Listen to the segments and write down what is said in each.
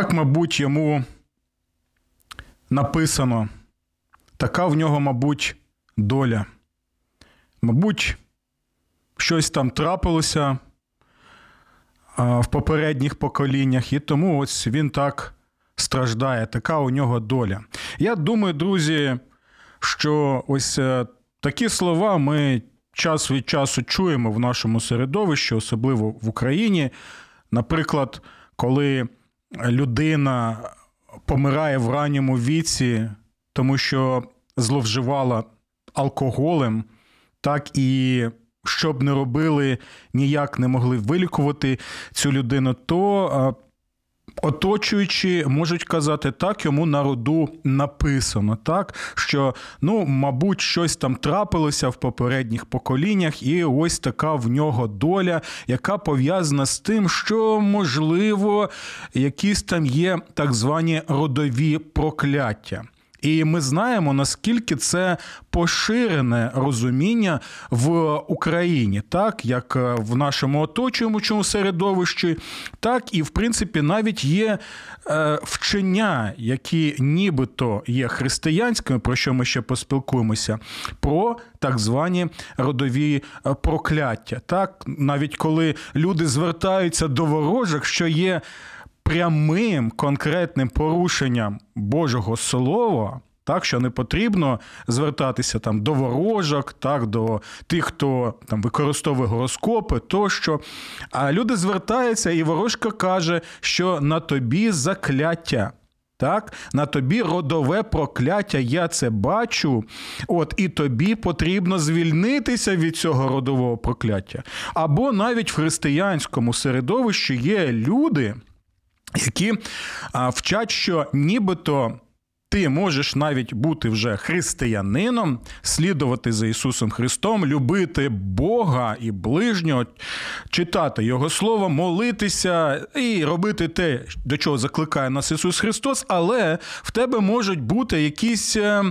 так, мабуть, йому написано. Така в нього, мабуть, доля. Мабуть, щось там трапилося в попередніх поколіннях, і тому ось він так страждає. Така у нього доля. Я думаю, друзі, що ось е, такі слова ми час від часу чуємо в нашому середовищі, особливо в Україні. Наприклад, коли людина помирає в ранньому віці, тому що зловживала алкоголем, так і що б не робили, ніяк не могли вилікувати цю людину, то Оточуючи, можуть казати, так йому на роду написано, так що, ну, мабуть, щось там трапилося в попередніх поколіннях, і ось така в нього доля, яка пов'язана з тим, що, можливо, якісь там є так звані родові прокляття. І ми знаємо, наскільки це поширене розуміння в Україні, так як е, в нашому оточуючому середовищі, так і в принципі навіть є е, вчення, які нібито є християнськими, про що ми ще поспілкуємося, про так звані родові е, прокляття. Так, навіть коли люди звертаються до ворожих, що є прямим конкретним порушенням Божого Слова. Так, що не потрібно звертатися там до ворожок, так, до тих, хто там використовує гороскопи, тощо. А люди звертаються, і ворожка каже, що на тобі закляття. Так, на тобі родове прокляття, я це бачу. От і тобі потрібно звільнитися від цього родового прокляття. Або навіть в християнському середовищі є люди, які вчать, що нібито. Ти можеш навіть бути вже християнином, слідувати за Ісусом Христом, любити Бога і ближнього, читати Його Слово, молитися і робити те, до чого закликає нас Ісус Христос, але в тебе можуть бути якісь е,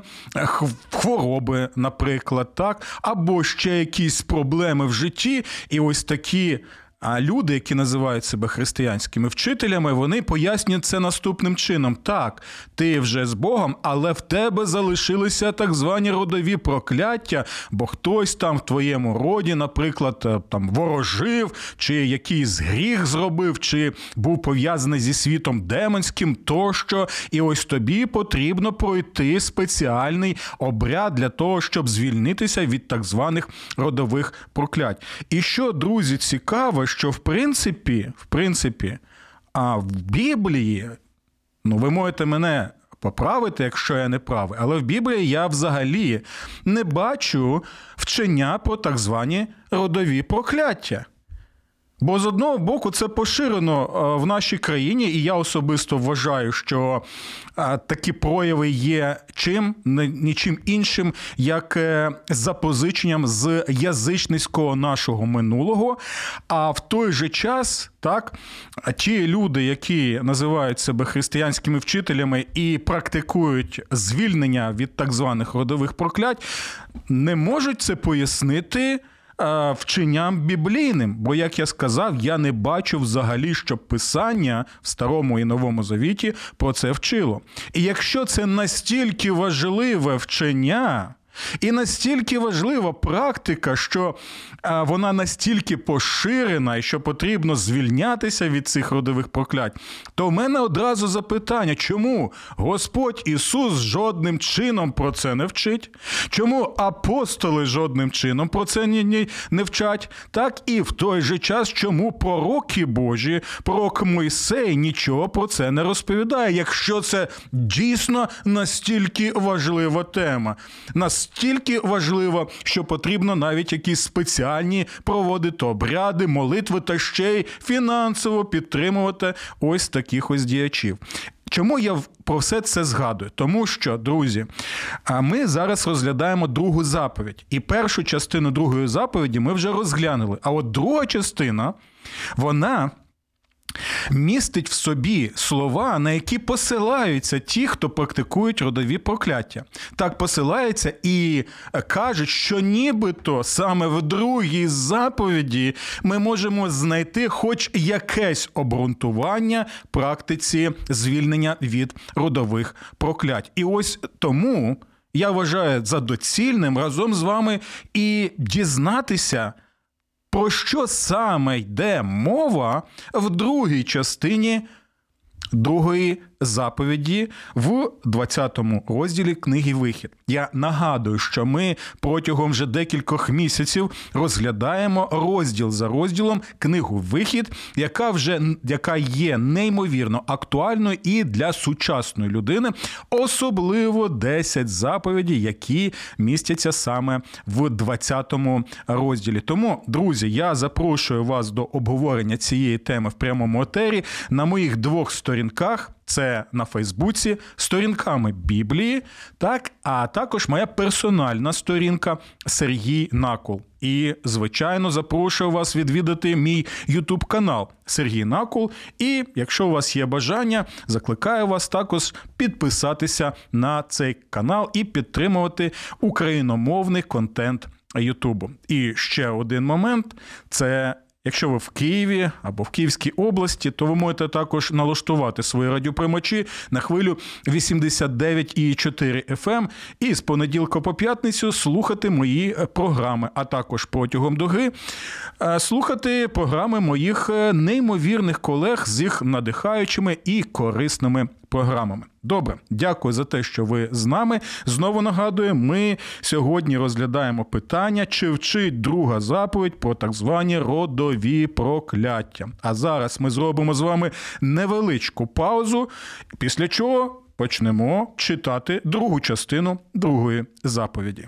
хвороби, наприклад, так, або ще якісь проблеми в житті, і ось такі а люди, які називають себе християнськими вчителями, вони пояснюють це наступним чином: так, ти вже з Богом, але в тебе залишилися так звані родові прокляття, бо хтось там в твоєму роді, наприклад, е, там ворожив, чи якийсь гріх зробив, чи був пов'язаний зі світом демонським, тощо. І ось тобі потрібно пройти спеціальний обряд для того, щоб звільнитися від так званих родових проклять. І що, друзі, цікаво що в принципі, в принципі, а в Біблії, ну, ви можете мене поправити, якщо я не правий, але в Біблії я взагалі не бачу вчення про так звані родові прокляття. Бо з одного боку це поширено е, в нашій країні, і я особисто вважаю, що е, такі прояви є чим нічим іншим, як е, запозиченням з язичницького нашого минулого. А в той же час, так, ті люди, які називають себе християнськими вчителями і практикують звільнення від так званих родових проклять, не можуть це пояснити. Е, вченням біблійним. Бо, як я сказав, я не бачу взагалі, щоб писання в старому і новому завіті про це вчило. І якщо це настільки важливе вчення. І настільки важлива практика, що вона настільки поширена і що потрібно звільнятися від цих родових проклять, то в мене одразу запитання, чому Господь Ісус жодним чином про це не вчить? Чому апостоли жодним чином про це не вчать? Так і в той же час, чому пророки Божі, пророк Мойсей нічого про це не розповідає, якщо це дійсно настільки важлива тема. настільки важлива, що потрібно навіть якісь спеціальні проводити обряди, молитви та ще й фінансово підтримувати ось таких ось діячів. Чому я про все це згадую? Тому що, друзі, ми зараз розглядаємо другу заповідь. І першу частину другої заповіді ми вже розглянули. А от друга частина, вона містить в собі слова, на які посилаються ті, хто практикують родові прокляття. Так посилаються і кажуть, що нібито саме в другій заповіді ми можемо знайти хоч якесь обґрунтування практиці звільнення від родових проклять. І ось тому я вважаю за доцільним разом з вами і дізнатися. Про що саме йде мова в другій частині другої заповіді в 20 розділі книги Вихід. Я нагадую, що ми протягом вже декількох місяців розглядаємо розділ за розділом книгу Вихід, яка вже яка є неймовірно актуальною і для сучасної людини, особливо 10 заповідей, які містяться саме в 20 розділі. Тому, друзі, я запрошую вас до обговорення цієї теми в прямому етері на моїх двох сторінках це на Фейсбуці, сторінками Біблії, так, а також моя персональна сторінка Сергій Накул. І, звичайно, запрошую вас відвідати мій Ютуб канал Сергій Накул. І якщо у вас є бажання, закликаю вас також підписатися на цей канал і підтримувати україномовний контент Ютубу. І ще один момент це Якщо ви в Києві або в Київській області, то ви можете також налаштувати свої радіоприймачі на хвилю 89,4 FM ем і з понеділка по п'ятницю слухати мої е, програми, а також протягом доги е, слухати програми моїх е, неймовірних колег з їх надихаючими і корисними програмами. Добре, дякую за те, що ви з нами. Знову нагадую, ми сьогодні розглядаємо питання, чи вчить друга заповідь про так звані родові прокляття. А зараз ми зробимо з вами невеличку паузу, після чого почнемо читати другу частину другої заповіді.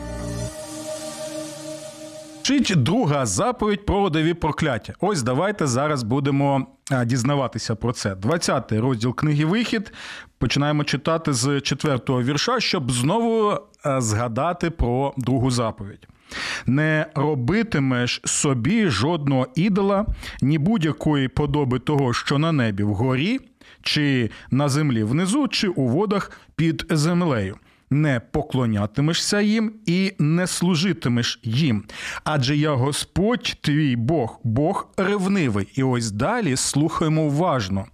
Вчить друга заповідь про родові прокляття. Ось давайте зараз будемо дізнаватися про це. 20-й розділ книги Вихід. Починаємо читати з 4-го вірша, щоб знову згадати про другу заповідь. Не робитимеш собі жодного ідола, ні будь-якої подоби того, що на небі вгорі, чи на землі внизу, чи у водах під землею не поклонятимешся їм і не служитимеш їм. Адже я Господь твій Бог, Бог ревнивий. І ось далі слухаємо уважно.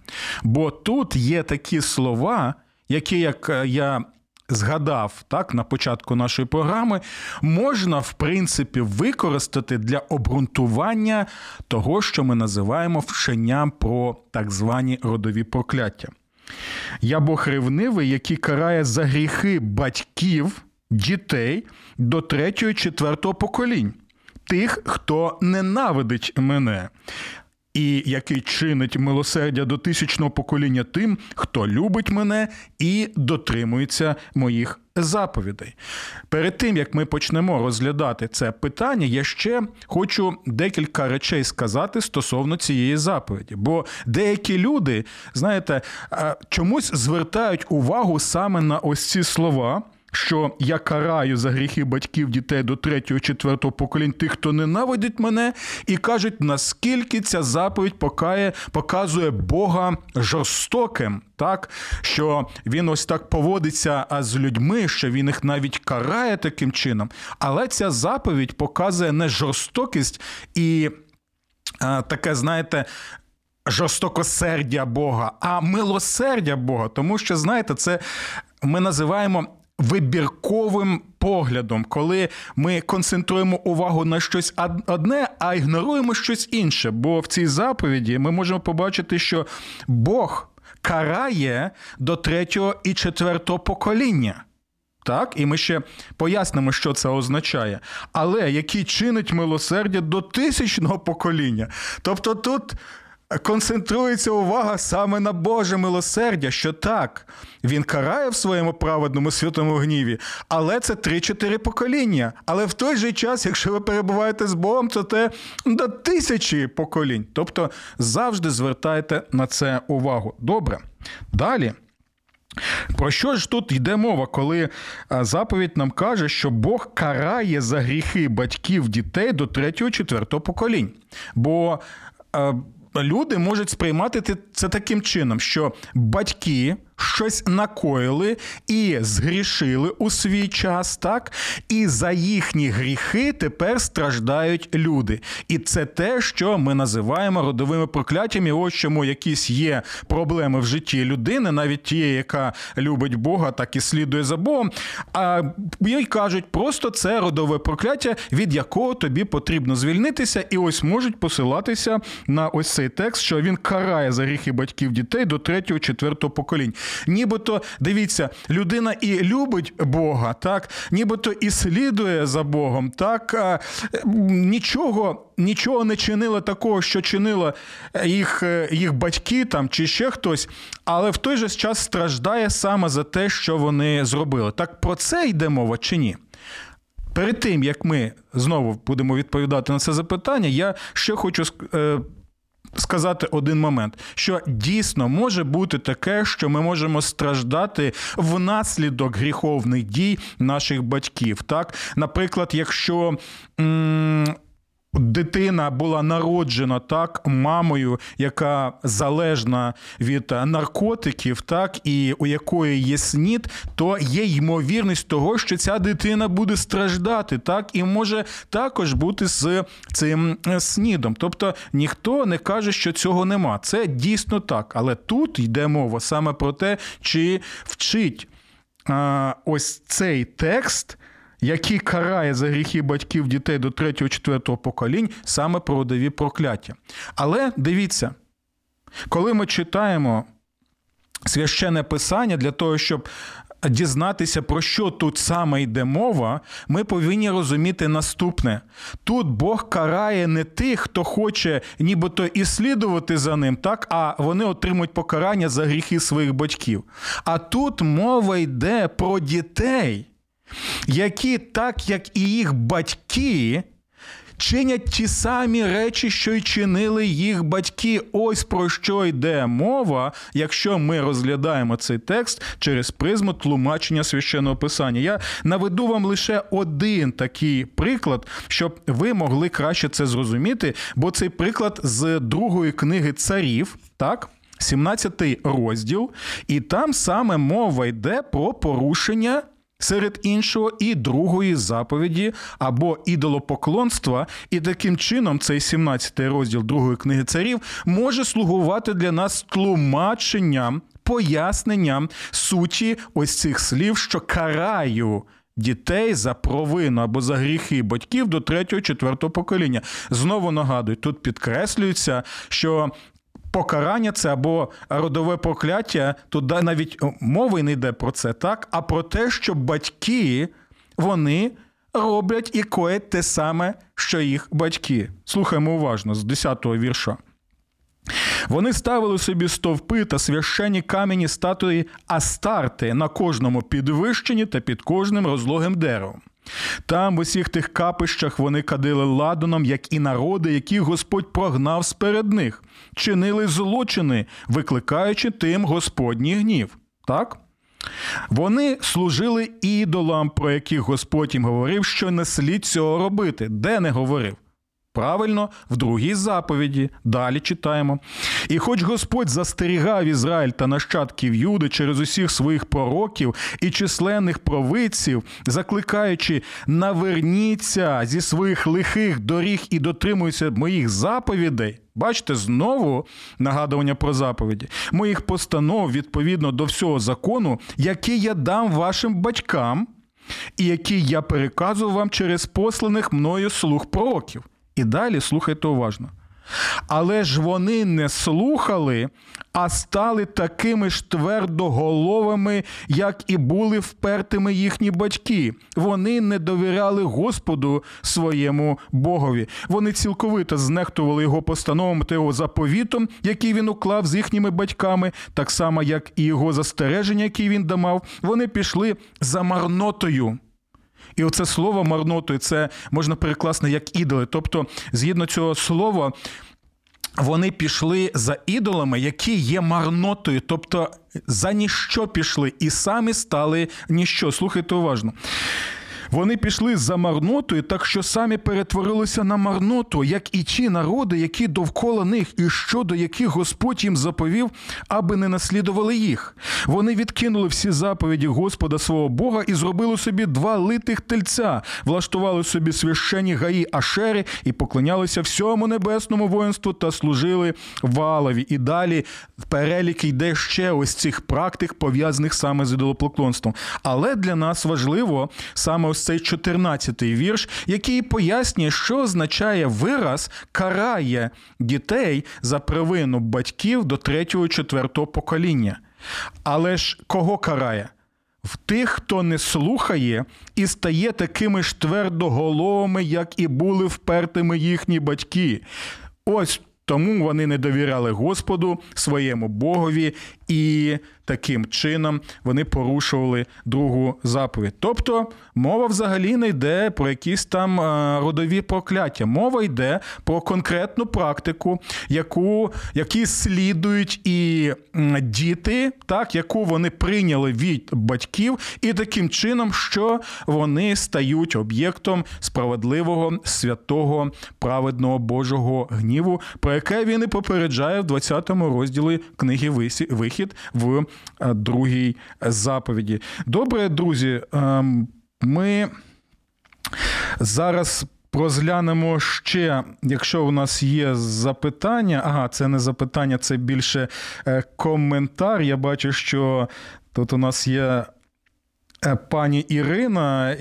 Бо тут є такі слова, які, як е, я згадав так на початку нашої програми, можна в принципі використати для обґрунтування того, що ми називаємо вченням про так звані родові прокляття. Я Бог ревнивий, який карає за гріхи батьків, дітей до третього, четвертого поколінь, тих, хто ненавидить мене і який чинить милосердя до тисячного покоління тим, хто любить мене і дотримується моїх заповідей. Перед тим як ми почнемо розглядати це питання, я ще хочу декілька речей сказати стосовно цієї заповіді. Бо деякі люди, знаєте, чомусь звертають увагу саме на ось ці слова що я караю за гріхи батьків дітей до третього, четвертого поколінь тих, хто ненавидить мене, і кажуть, наскільки ця заповідь покає, показує Бога жорстоким, так що він ось так поводиться з людьми, що він їх навіть карає таким чином. Але ця заповідь показує не жорстокість і. Таке, знаєте, жорстокосердя Бога, а милосердя Бога. Тому що, знаєте, це ми називаємо. Вибірковим поглядом, коли ми концентруємо увагу на щось одне, а ігноруємо щось інше. Бо в цій заповіді ми можемо побачити, що Бог карає до третього і четвертого покоління. Так, і ми ще пояснимо, що це означає. Але який чинить милосердя до тисячного покоління. Тобто тут концентрується увага саме на Боже милосердя, що так, він карає в своєму праведному святому гніві, але це 3-4 покоління. Але в той же час, якщо ви перебуваєте з Богом, це до тисячі поколінь. Тобто завжди звертайте на це увагу. Добре. Далі. Про що ж тут йде мова, коли заповідь нам каже, що Бог карає за гріхи батьків дітей до 3-4 поколінь? Бо люди можуть сприймати це таким чином, що батьки щось накоїли і згрішили у свій час, так? І за їхні гріхи тепер страждають люди. І це те, що ми називаємо родовими прокляттями. Ось чому якісь є проблеми в житті людини, навіть тієї, яка любить Бога, так і слідує за Богом. А їй кажуть, просто це родове прокляття, від якого тобі потрібно звільнитися, і ось можуть посилатися на ось цей текст, що він карає за гріхи батьків дітей до третього, четвертого поколінь нібито дивіться, людина і любить Бога, так, нібито і слідує за Богом, так нічого. Нічого не чинило такого, що чинило їх їх батьки там чи ще хтось, але в той же час страждає саме за те, що вони зробили. Так про це йде мова чи ні? Перед тим як ми знову будемо відповідати на це запитання, я ще хочу е, сказати один момент, що дійсно може бути таке, що ми можемо страждати внаслідок гріховних дій наших батьків. Так, наприклад, якщо. М- Дитина була народжена так мамою, яка залежна від наркотиків, так і у якої є снід, то є ймовірність того, що ця дитина буде страждати, так і може також бути з цим е, снідом. Тобто ніхто не каже, що цього нема. Це дійсно так. Але тут йде мова саме про те, чи вчить а, ось цей текст який карає за гріхи батьків дітей до 3-4 поколінь саме про родові прокляття. Але дивіться, коли ми читаємо священне писання для того, щоб дізнатися, про що тут саме йде мова, ми повинні розуміти наступне: тут Бог карає не тих, хто хоче нібито і слідувати за ним, так, а вони отримують покарання за гріхи своїх батьків. А тут мова йде про дітей які, так як і їх батьки, чинять ті самі речі, що й чинили їх батьки. Ось про що йде мова, якщо ми розглядаємо цей текст через призму тлумачення священного писання. Я наведу вам лише один такий приклад, щоб ви могли краще це зрозуміти, бо цей приклад з другої книги царів, так. 17 розділ, і там саме мова йде про порушення Серед іншого, і другої заповіді або ідолопоклонства, і таким чином цей 17 розділ другої книги царів може слугувати для нас тлумаченням, поясненням суті ось цих слів, що караю. Дітей за провину або за гріхи батьків до третього, четвертого покоління. Знову нагадую, тут підкреслюється, що покарання це або родове прокляття, тут навіть мови не йде про це, так, а про те, що батьки вони роблять і коять те саме, що їх батьки. Слухаємо уважно з 10-го вірша. Вони ставили собі стовпи та священні камені статуї Астарти на кожному підвищенні та під кожним розлогим деревом. Там, в усіх тих капищах, вони кадили ладаном, як і народи, яких Господь прогнав сперед них, чинили злочини, викликаючи тим Господній гнів. Так? Вони служили ідолам, про яких Господь їм говорив, що не слід цього робити. Де не говорив? Правильно, в другій заповіді. Далі читаємо. І хоч Господь застерігав Ізраїль та нащадків Юди через усіх своїх пророків і численних провидців, закликаючи наверніться зі своїх лихих доріг і дотримуйся моїх заповідей. Бачите, знову нагадування про заповіді, моїх постанов відповідно до всього закону, який я дам вашим батькам, і який я переказував вам через посланих мною слух пророків. І далі слухайте уважно. Але ж вони не слухали, а стали такими ж твердоголовими, як і були впертими їхні батьки. Вони не довіряли Господу своєму Богові. Вони цілковито знехтували його постановами та його заповітом, який він уклав з їхніми батьками, так само, як і його застереження, які він дамав. Вони пішли за марнотою. І оце слово марнотою це можна перекласти як ідоли. Тобто, згідно цього слова, вони пішли за ідолами, які є марнотою, тобто за ніщо пішли, і самі стали ніщо. Слухайте уважно. Вони пішли за марнотою, так що самі перетворилися на марноту, як і ті народи, які довкола них, і щодо яких Господь їм заповів, аби не наслідували їх. Вони відкинули всі заповіді Господа свого Бога і зробили собі два литих тельця, влаштували собі священні гаї Ашери і поклонялися всьому небесному воїнству та служили валові. І далі перелік йде ще ось цих практик, пов'язаних саме з ідолопоклонством. Але для нас важливо саме ось ось цей 14-й вірш, який пояснює, що означає вираз карає дітей за провину батьків до 3-4 покоління. Але ж кого карає? В тих, хто не слухає і стає такими ж твердоголовими, як і були впертими їхні батьки. Ось тому вони не довіряли Господу своєму Богові і таким чином вони порушували другу заповідь. Тобто мова взагалі не йде про якісь там е, родові прокляття. Мова йде про конкретну практику, яку, які слідують і діти, так, яку вони прийняли від батьків, і таким чином, що вони стають об'єктом справедливого, святого, праведного Божого гніву, про яке він і попереджає в 20 розділі книги Вихід в Е, другій заповіді. Добре, друзі, ем, ми зараз. Розглянемо ще, якщо у нас є запитання. Ага, це не запитання, це більше е, коментар. Я бачу, що тут у нас є е, пані Ірина,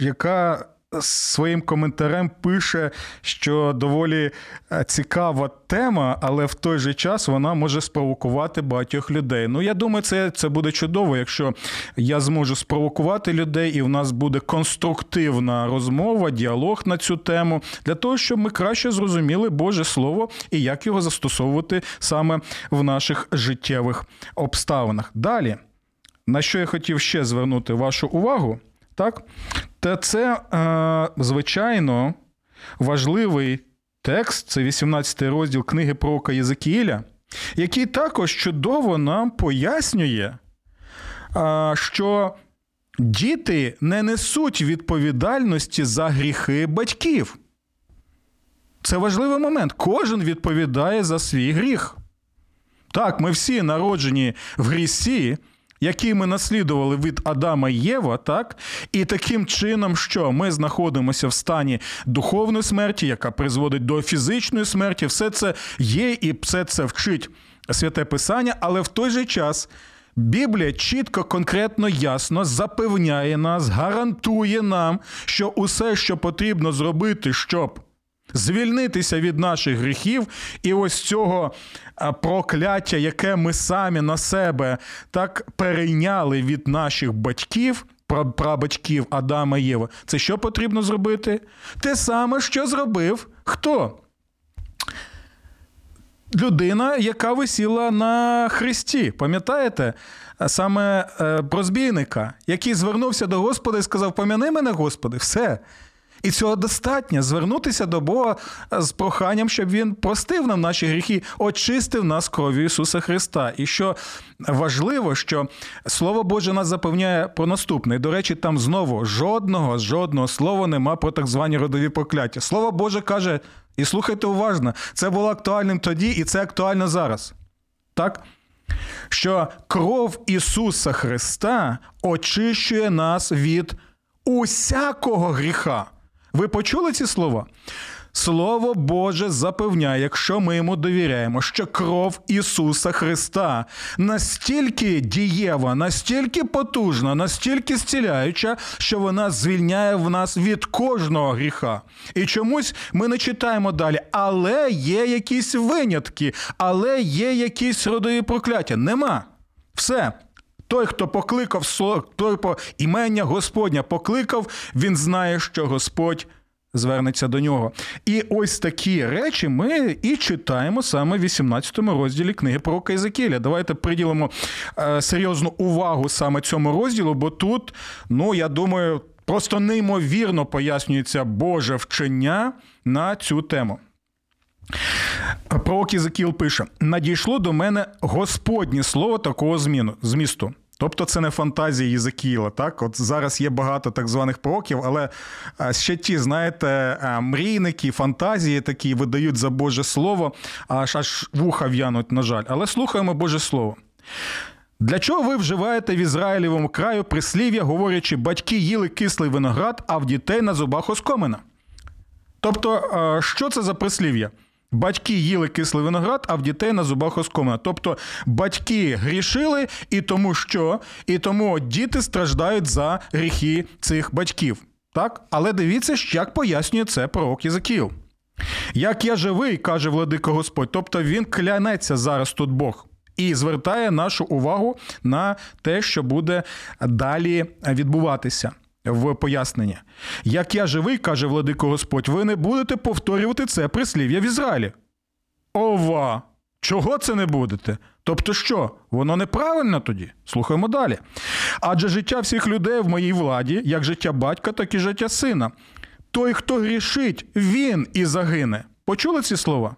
яка своїм коментарем пише, що доволі е, цікава тема, але в той же час вона може спровокувати багатьох людей. Ну, я думаю, це, це буде чудово, якщо я зможу спровокувати людей, і в нас буде конструктивна розмова, діалог на цю тему, для того, щоб ми краще зрозуміли Боже Слово і як його застосовувати саме в наших життєвих обставинах. Далі, на що я хотів ще звернути вашу увагу, так? Та це, е, звичайно, важливий текст, це 18 розділ книги пророка Єзекіїля, який також чудово нам пояснює, е, що діти не несуть відповідальності за гріхи батьків. Це важливий момент. Кожен відповідає за свій гріх. Так, ми всі народжені в грісі, які ми наслідували від Адама і Єва, так? І таким чином, що ми знаходимося в стані духовної смерті, яка призводить до фізичної смерті, все це є і все це вчить святе Писання, але в той же час. Біблія чітко, конкретно, ясно запевняє нас, гарантує нам, що усе, що потрібно зробити, щоб звільнитися від наших гріхів і ось цього прокляття, яке ми самі на себе так перейняли від наших батьків. Прабатьків Адама і Єва. Це що потрібно зробити? Те саме, що зробив хто? Людина, яка висіла на хресті. Пам'ятаєте? Саме е, розбійника, який звернувся до Господа і сказав: Пом'яни мене, Господи, все. І цього достатньо звернутися до Бога з проханням, щоб Він простив нам наші гріхи, очистив нас кров'ю Ісуса Христа. І що важливо, що Слово Боже нас запевняє про наступне. І, до речі, там знову жодного жодного слова нема про так звані родові прокляття. Слово Боже каже, і слухайте уважно, це було актуальним тоді, і це актуально зараз. Так? Що кров Ісуса Христа очищує нас від усякого гріха. Ви почули ці слова? Слово Боже запевняє, якщо ми йому довіряємо, що кров Ісуса Христа настільки дієва, настільки потужна, настільки зціляюча, що вона звільняє в нас від кожного гріха. І чомусь ми не читаємо далі, але є якісь винятки, але є якісь родові прокляття. Нема. Все. Той, хто покликав, той по імення Господня покликав, він знає, що Господь звернеться до нього. І ось такі речі ми і читаємо саме в 18 розділі книги про Єзекіля. Давайте приділимо е, серйозну увагу саме цьому розділу, бо тут, ну я думаю, просто неймовірно пояснюється Боже вчення на цю тему. Пророк Єзекіл пише: надійшло до мене Господнє слово такого зміну, змісту. Тобто це не фантазія Єзекіла, так? От зараз є багато так званих пророків, але ще ті, знаєте, мрійники, фантазії такі видають за Боже Слово, аж аж вуха в'януть, на жаль. Але слухаємо Боже Слово. Для чого ви вживаєте в Ізраїлевому краю прислів'я, говорячи, батьки їли кислий виноград, а в дітей на зубах оскомина? Тобто, що це за прислів'я? Батьки їли кислий виноград, а в дітей на зубах оскомина. Тобто батьки грішили, і тому що, і тому діти страждають за гріхи цих батьків. Так? Але дивіться, як пояснює це пророк Єзекіл. Як я живий, каже владика Господь, тобто він клянеться зараз тут Бог. І звертає нашу увагу на те, що буде далі відбуватися в пояснення. Як я живий, каже владико Господь, ви не будете повторювати це прислів'я в Ізраїлі. Ова! Чого це не будете? Тобто що? Воно неправильно тоді? Слухаємо далі. Адже життя всіх людей в моїй владі, як життя батька, так і життя сина. Той, хто грішить, він і загине. Почули ці слова?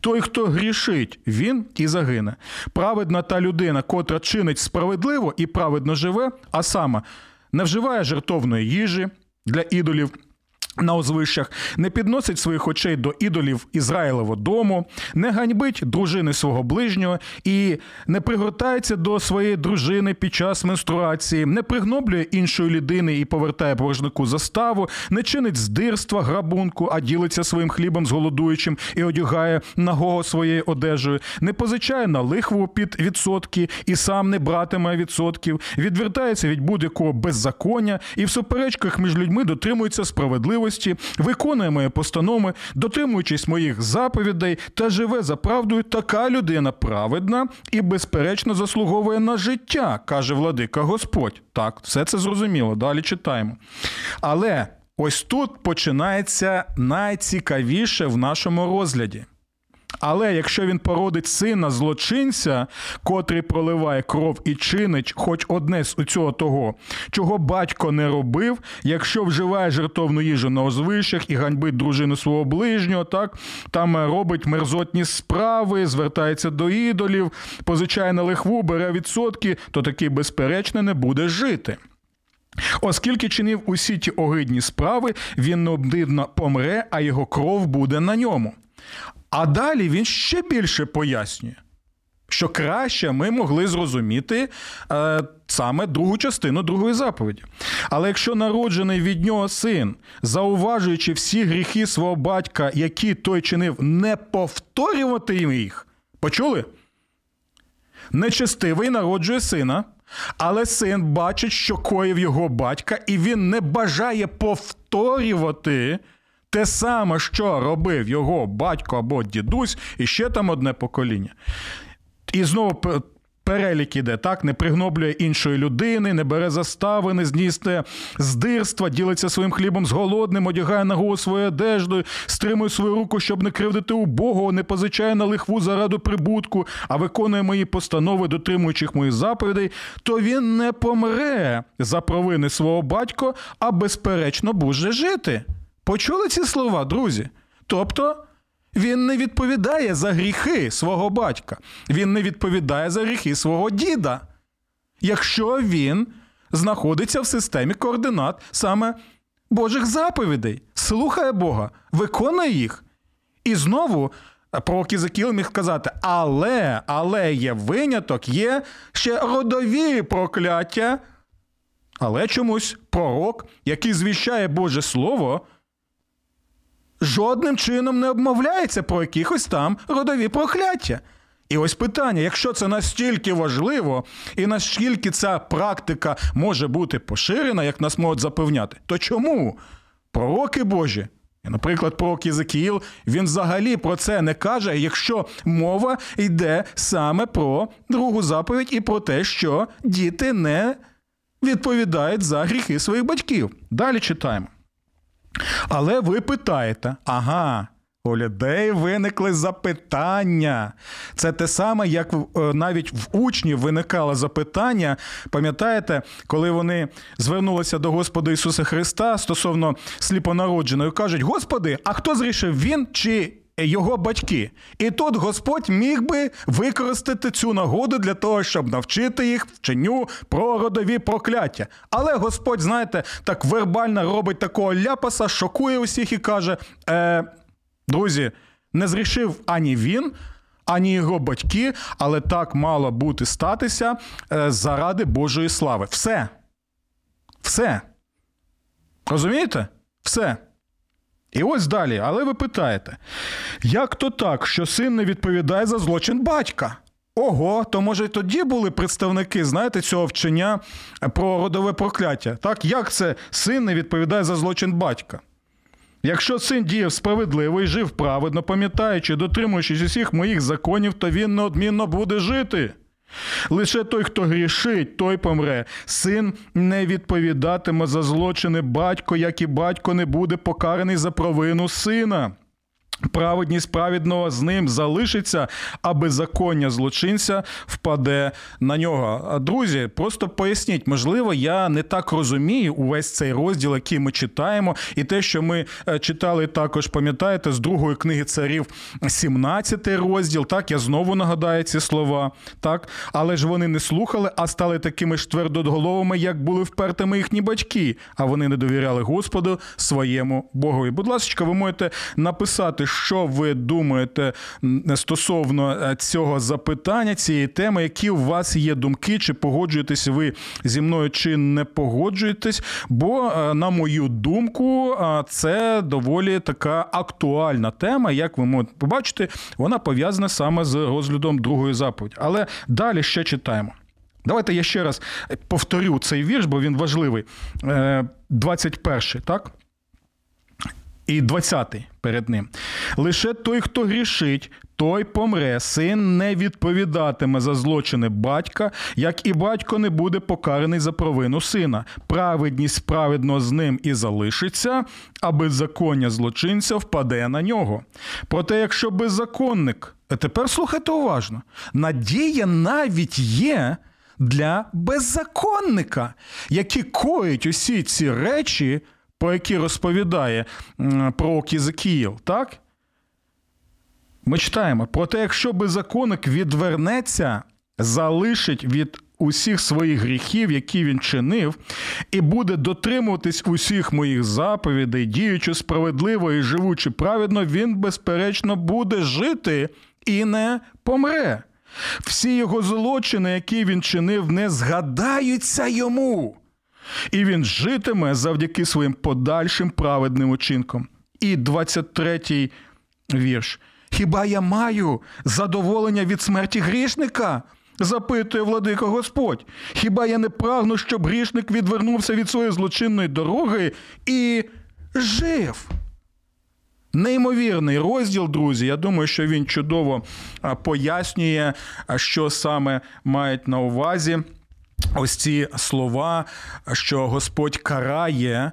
Той, хто грішить, він і загине. Праведна та людина, котра чинить справедливо і праведно живе, а саме не вживає жертовної їжі для ідолів на узвищах, не підносить своїх очей до ідолів Ізраїлевого дому, не ганьбить дружини свого ближнього і не пригортається до своєї дружини під час менструації, не пригноблює іншої людини і повертає боржнику заставу, не чинить здирства, грабунку, а ділиться своїм хлібом з голодуючим і одягає нагого своєю одежею, не позичає на лихву під відсотки і сам не братиме відсотків, відвертається від будь-якого беззаконня і в суперечках між людьми дотримується справедливо справедливості, виконує мої постанови, дотримуючись моїх заповідей та живе за правдою, така людина праведна і, безперечно, заслуговує на життя, каже владика Господь. Так, все це зрозуміло. Далі читаємо. Але ось тут починається найцікавіше в нашому розгляді. Але якщо він породить сина злочинця, котрий проливає кров і чинить хоч одне з цього того, чого батько не робив, якщо вживає жертовну їжу на озвищах і ганьбить дружину свого ближнього, так там робить мерзотні справи, звертається до ідолів, позичає на лихву, бере відсотки, то такий безперечно не буде жити. Оскільки чинив усі ті огидні справи, він необдивно помре, а його кров буде на ньому. А далі він ще більше пояснює, що краще ми могли зрозуміти е, саме другу частину другої заповіді. Але якщо народжений від нього син, зауважуючи всі гріхи свого батька, які той чинив, не повторювати їх, почули? Нечестивий народжує сина, але син бачить, що коїв його батька, і він не бажає повторювати те саме, що робив його батько або дідусь, і ще там одне покоління. І знову перелік іде, так, не пригноблює іншої людини, не бере застави, не здійснює здирства, ділиться своїм хлібом з голодним, одягає на голову свою одежду, стримує свою руку, щоб не кривдити убогого, не позичає на лихву заради прибутку, а виконує мої постанови, дотримуючих моїх заповідей, то він не помре за провини свого батька, а безперечно буде жити. Почули ці слова, друзі? Тобто. Він не відповідає за гріхи свого батька, він не відповідає за гріхи свого діда, якщо він знаходиться в системі координат саме Божих заповідей, слухає Бога, виконує їх. І знову пророк Ізекіл міг сказати: але, але є виняток, є ще родові прокляття. Але чомусь пророк, який звіщає Боже Слово, жодним чином не обмовляється про якихось там родові прокляття. І ось питання: якщо це настільки важливо, і наскільки ця практика може бути поширена, як нас можуть запевняти, то чому пророки Божі? Наприклад, пророк Єзекіїл, він взагалі про це не каже, якщо мова йде саме про другу заповідь і про те, що діти не відповідають за гріхи своїх батьків. Далі читаємо. Але ви питаєте, ага, у людей виникли запитання. Це те саме, як навіть в учнів виникало запитання. Пам'ятаєте, коли вони звернулися до Господа Ісуса Христа стосовно сліпонародженої, кажуть: Господи, а хто зрішив він чи його батьки? І тут Господь міг би використати цю нагоду для того, щоб навчити їх вченню про родові прокляття. Але Господь, знаєте, так вербально робить такого ляпаса, шокує усіх і каже: е, друзі, не зрішив ані він. Ані його батьки, але так мало бути статися е, заради Божої слави. Все. Все. Розумієте? Все. І ось далі, але ви питаєте, як то так, що син не відповідає за злочин батька? Ого, то може тоді були представники, знаєте, цього вчення про родове прокляття? Так, як це син не відповідає за злочин батька? Якщо син діяв справедливо і жив праведно, пам'ятаючи, дотримуючись усіх моїх законів, то він неодмінно буде жити. Лише той, хто грішить, той помре. Син не відповідатиме за злочини батько, як і батько не буде покараний за провину сина. Праведність праведного з ним залишиться, а беззаконня злочинця впаде на нього. Друзі, просто поясніть, можливо, я не так розумію увесь цей розділ, який ми читаємо, і те, що ми читали також, пам'ятаєте, з другої книги царів 17 розділ. Так, я знову нагадаю ці слова. Так, але ж вони не слухали, а стали такими ж твердоголовими, як були впертими їхні батьки. А вони не довіряли Господу своєму Богові. Будь ласка, ви можете написати що ви думаєте стосовно цього запитання, цієї теми, які у вас є думки, чи погоджуєтесь ви зі мною, чи не погоджуєтесь? Бо, на мою думку, це доволі така актуальна тема. Як ви можете побачити, вона пов'язана саме з розглядом другої заповіді. Але далі ще читаємо. Давайте я ще раз повторю цей вірш, бо він важливий. 21-й, так? І 20-й перед ним. Лише той, хто грішить, той помре. Син не відповідатиме за злочини батька, як і батько не буде покараний за провину сина. Праведність праведно з ним і залишиться, а беззаконня злочинця впаде на нього. Проте, якщо беззаконник, а тепер слухайте уважно, надія навіть є. Для беззаконника, які коїть усі ці речі, про які розповідає пророк Єзекіїл, так? Ми читаємо: проте, якщо беззаконник відвернеться, залишить від усіх своїх гріхів, які він чинив, і буде дотримуватись усіх моїх заповідей, діючи справедливо і живучи праведно, він, безперечно, буде жити і не помре. Всі його злочини, які він чинив, не згадаються йому. І він житиме завдяки своїм подальшим праведним учинкам. І 23-й вірш. Хіба я маю задоволення від смерті грішника? запитує владика Господь. Хіба я не прагну, щоб грішник відвернувся від своєї злочинної дороги і жив? Неймовірний розділ, друзі. Я думаю, що він чудово пояснює, що саме мають на увазі ось ці слова, що Господь карає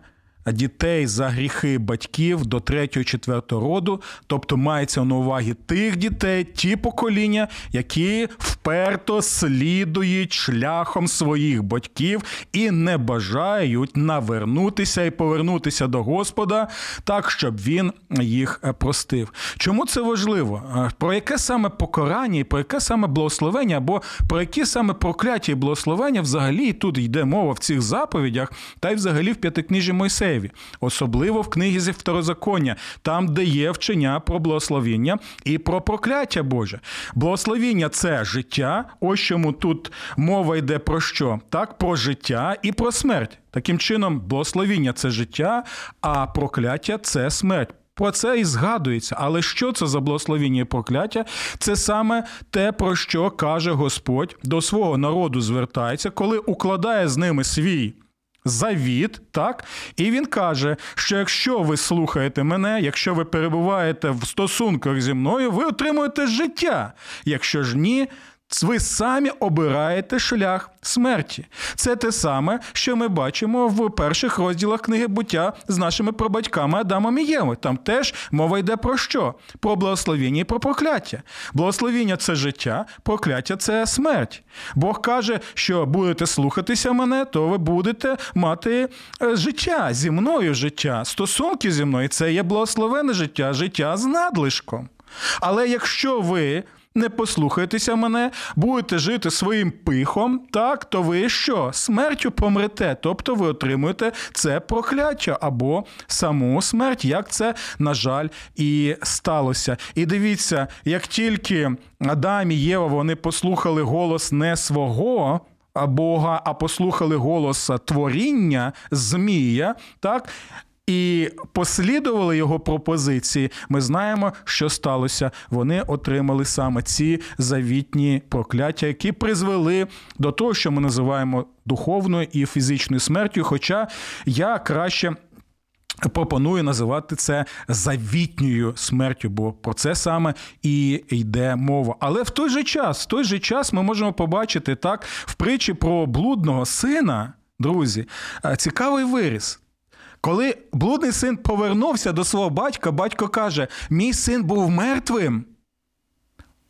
дітей за гріхи батьків до 3-4 роду, тобто мається на увазі тих дітей, ті покоління, які вперто слідують шляхом своїх батьків і не бажають навернутися і повернутися до Господа так, щоб він їх е, простив. Чому це важливо? Е, про яке саме покарання і про яке саме благословення, або про які саме прокляття і благословення взагалі тут йде мова в цих заповідях, та й взагалі в п'ятикніжі Мойсея. Мойсеєві, особливо в книгі зі второзаконня, там, де є вчення про благословіння і про прокляття Боже. Благословіння це життя. Ось чому тут мова йде про що? Так, про життя і про смерть. Таким чином, благословіння це життя, а прокляття це смерть. Про це і згадується. Але що це за благословіння і прокляття? Це саме те, про що каже Господь до свого народу звертається, коли укладає з ними свій завіт, так? І він каже, що якщо ви слухаєте мене, якщо ви перебуваєте в стосунках зі мною, ви отримуєте життя. Якщо ж ні, ви самі обираєте шлях смерті. Це те саме, що ми бачимо в перших розділах книги буття з нашими прабатьками Адамом і Євою. Там теж мова йде про що? Про благословіння і про прокляття. Благословіння це життя, прокляття це смерть. Бог каже, що будете слухатися мене, то ви будете мати е, життя зі мною життя, стосунки зі мною. Це є благословене життя, життя з надлишком. Але якщо ви не послухаєтеся мене, будете жити своїм пихом, так, то ви що? Смертю помрете, тобто ви отримуєте це прокляття або саму смерть, як це, на жаль, і сталося. І дивіться, як тільки Адам і Єва вони послухали голос не свого. Бога, а послухали голос творіння Змія, так і послідували його пропозиції, ми знаємо, що сталося. Вони отримали саме ці завітні прокляття, які призвели до того, що ми називаємо духовною і фізичною смертю. Хоча я краще. Пропоную називати це завітньою смертю, бо про це саме і йде мова. Але в той же час, в той же час, ми можемо побачити так в притчі про блудного сина, друзі, цікавий виріс. Коли блудний син повернувся до свого батька, батько каже: Мій син був мертвим.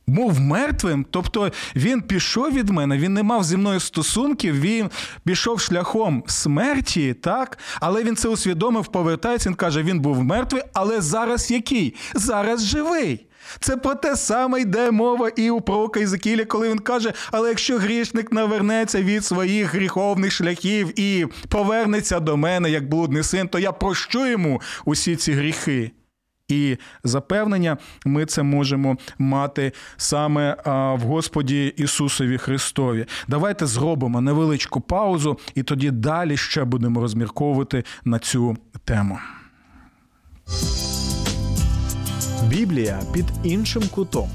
Був мертвим, тобто він пішов від мене, він не мав зі мною стосунків, він пішов шляхом смерті, так? Але він це усвідомив, повертається, він каже, він був мертвий, але зараз який? Зараз живий. Це про те саме йде мова і у пророка Ізекіля, коли він каже: але якщо грішник навернеться від своїх гріховних шляхів і повернеться до мене як блудний син, то я прощу йому усі ці гріхи. І запевнення ми це можемо мати саме в Господі Ісусові Христові. Давайте зробимо невеличку паузу, і тоді далі ще будемо розмірковувати на цю тему. Біблія під іншим кутом.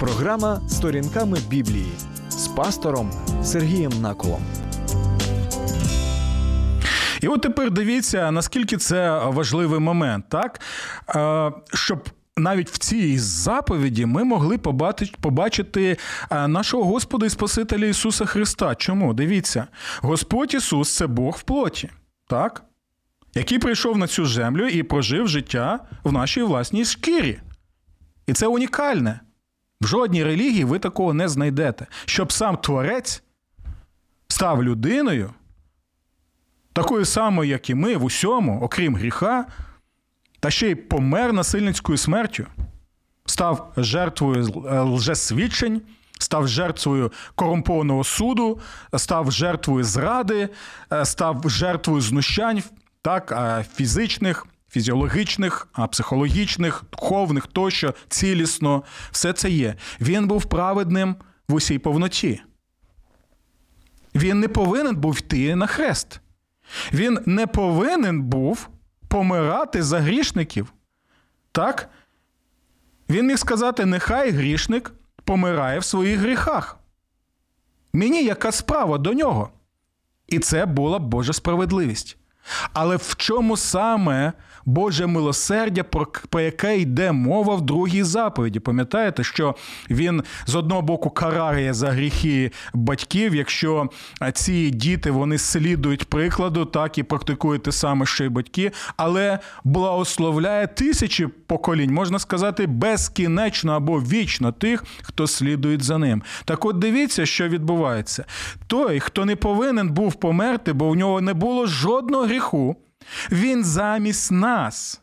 Програма Сторінками Біблії з пастором Сергієм Наколом. І от тепер дивіться, наскільки це важливий момент, так? Щоб. Навіть в цій заповіді ми могли побачити нашого Господа і Спасителя Ісуса Христа. Чому? Дивіться, Господь Ісус це Бог в плоті, так? Який прийшов на цю землю і прожив життя в нашій власній шкірі. І це унікальне. В жодній релігії ви такого не знайдете, щоб сам Творець став людиною, такою самою, як і ми, в усьому, окрім гріха, та ще й помер насильницькою смертю, став жертвою лжесвідчень, став жертвою корумпованого суду, став жертвою зради, став жертвою знущань так, фізичних, фізіологічних, психологічних, духовних тощо, цілісно, все це є. Він був праведним в усій повноті. Він не повинен був йти на хрест. Він не повинен був помирати за грішників. Так? Він міг сказати: нехай грішник помирає в своїх гріхах. Мені яка справа до нього? І це була Божа справедливість. Але в чому саме Боже милосердя, про, яке йде мова в другій заповіді? Пам'ятаєте, що він з одного боку карає за гріхи батьків, якщо ці діти вони слідують прикладу, так і практикують те саме, що й батьки, але благословляє тисячі поколінь, можна сказати, безкінечно або вічно тих, хто слідує за ним. Так от дивіться, що відбувається. Той, хто не повинен був померти, бо в нього не було жодного гріху. Він замість нас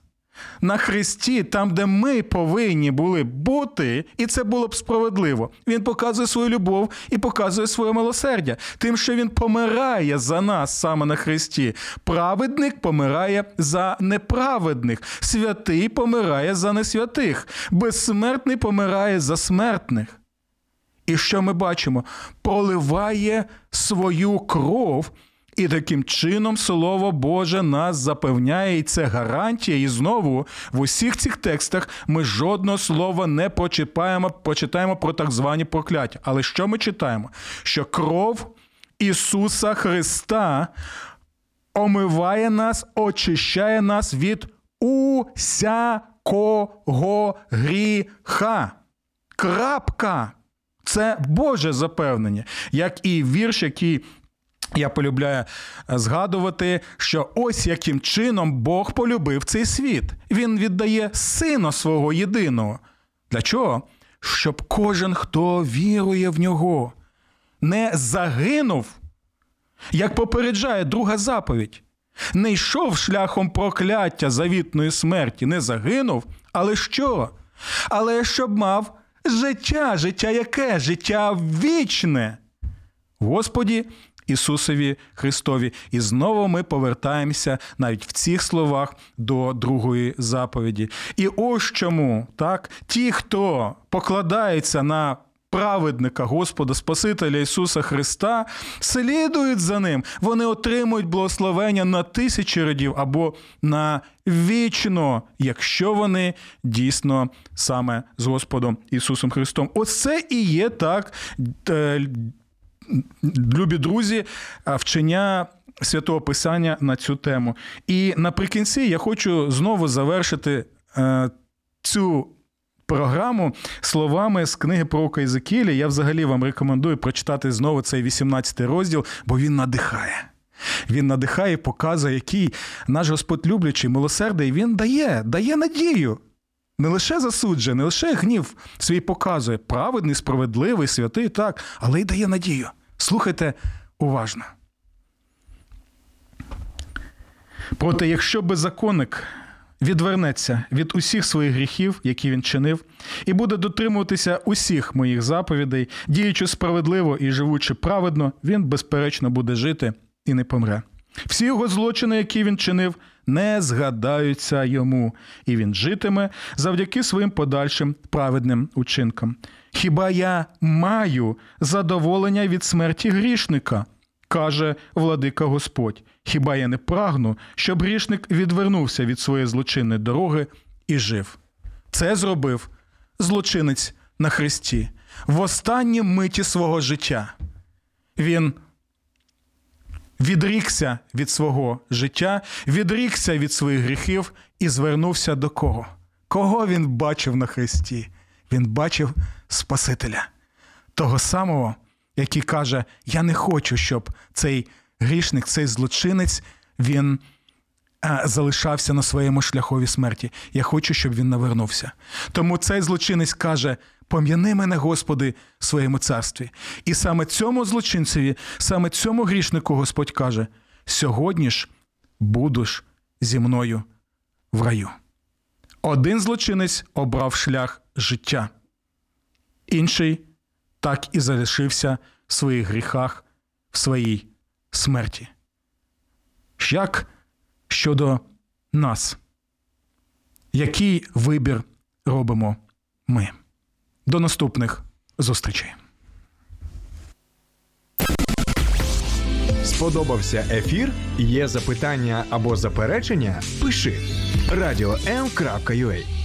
на Христі, там, де ми повинні були бути, і це було б справедливо. Він показує свою любов і показує своє милосердя, тим, що він помирає за нас саме на Христі. Праведник помирає за неправедних, святий помирає за несвятих, безсмертний помирає за смертних. І що ми бачимо? Проливає свою кров. І таким чином Слово Боже нас запевняє, і це гарантія. І знову в усіх цих текстах ми жодного слова не почитаємо, почитаємо про так звані прокляття. Але що ми читаємо? Що кров Ісуса Христа омиває нас, очищає нас від усякого гріха. Крапка. Це Боже запевнення, як і вірш, який я полюбляю е, згадувати, що ось яким чином Бог полюбив цей світ. Він віддає сина свого єдиного. Для чого? Щоб кожен, хто вірує в нього, не загинув, як попереджає друга заповідь, не йшов шляхом прокляття завітної смерті, не загинув, але що? Але щоб мав життя, життя яке? Життя вічне. Господі Ісусові Христові. І знову ми повертаємося навіть в цих словах до другої заповіді. І ось чому так, ті, хто покладається на праведника Господа Спасителя Ісуса Христа, слідують за ним, вони отримують благословення на тисячі родів або на вічно, якщо вони дійсно саме з Господом Ісусом Христом. Оце і є так е, любі друзі, вчення святого Писання на цю тему. І наприкінці я хочу знову завершити е, цю. Програму словами з книги про Ізекілі. Я взагалі вам рекомендую прочитати знову цей 18 розділ, бо він надихає. Він надихає, показує, який наш Господь люблячий, милосердий, він дає, дає надію. Не лише засуджує, не лише гнів свій показує, праведний, справедливий, святий, так, але й дає надію. Слухайте уважно. Проте, якщо беззаконник відвернеться від усіх своїх гріхів, які він чинив, і буде дотримуватися усіх моїх заповідей, діючи справедливо і живучи праведно, він, безперечно, буде жити і не помре. Всі його злочини, які він чинив, не згадаються йому, і він житиме завдяки своїм подальшим праведним учинкам. Хіба я маю задоволення від смерті грішника? каже владика Господь. Хіба я не прагну, щоб грішник відвернувся від своєї злочинної дороги і жив? Це зробив злочинець на Христі в останній миті свого життя. Він відрікся від свого життя, відрікся від своїх гріхів і звернувся до кого? Кого він бачив на Христі? Він бачив Спасителя, того самого, який каже: Я не хочу, щоб цей грішник, цей злочинець, він залишався на своєму шляхові смерті. Я хочу, щоб він навернувся. Тому цей злочинець каже: Пом'яни мене, Господи, в своєму царстві. І саме цьому злочинцеві, саме цьому грішнику Господь каже: сьогодні ж будеш зі мною в раю. Один злочинець обрав шлях життя, інший так і залишився в своїх гріхах, в своїй смерті. Як щодо нас, який вибір робимо ми? До наступних зустрічей. Сподобався ефір? Є запитання або заперечення? Пиши радіом.ua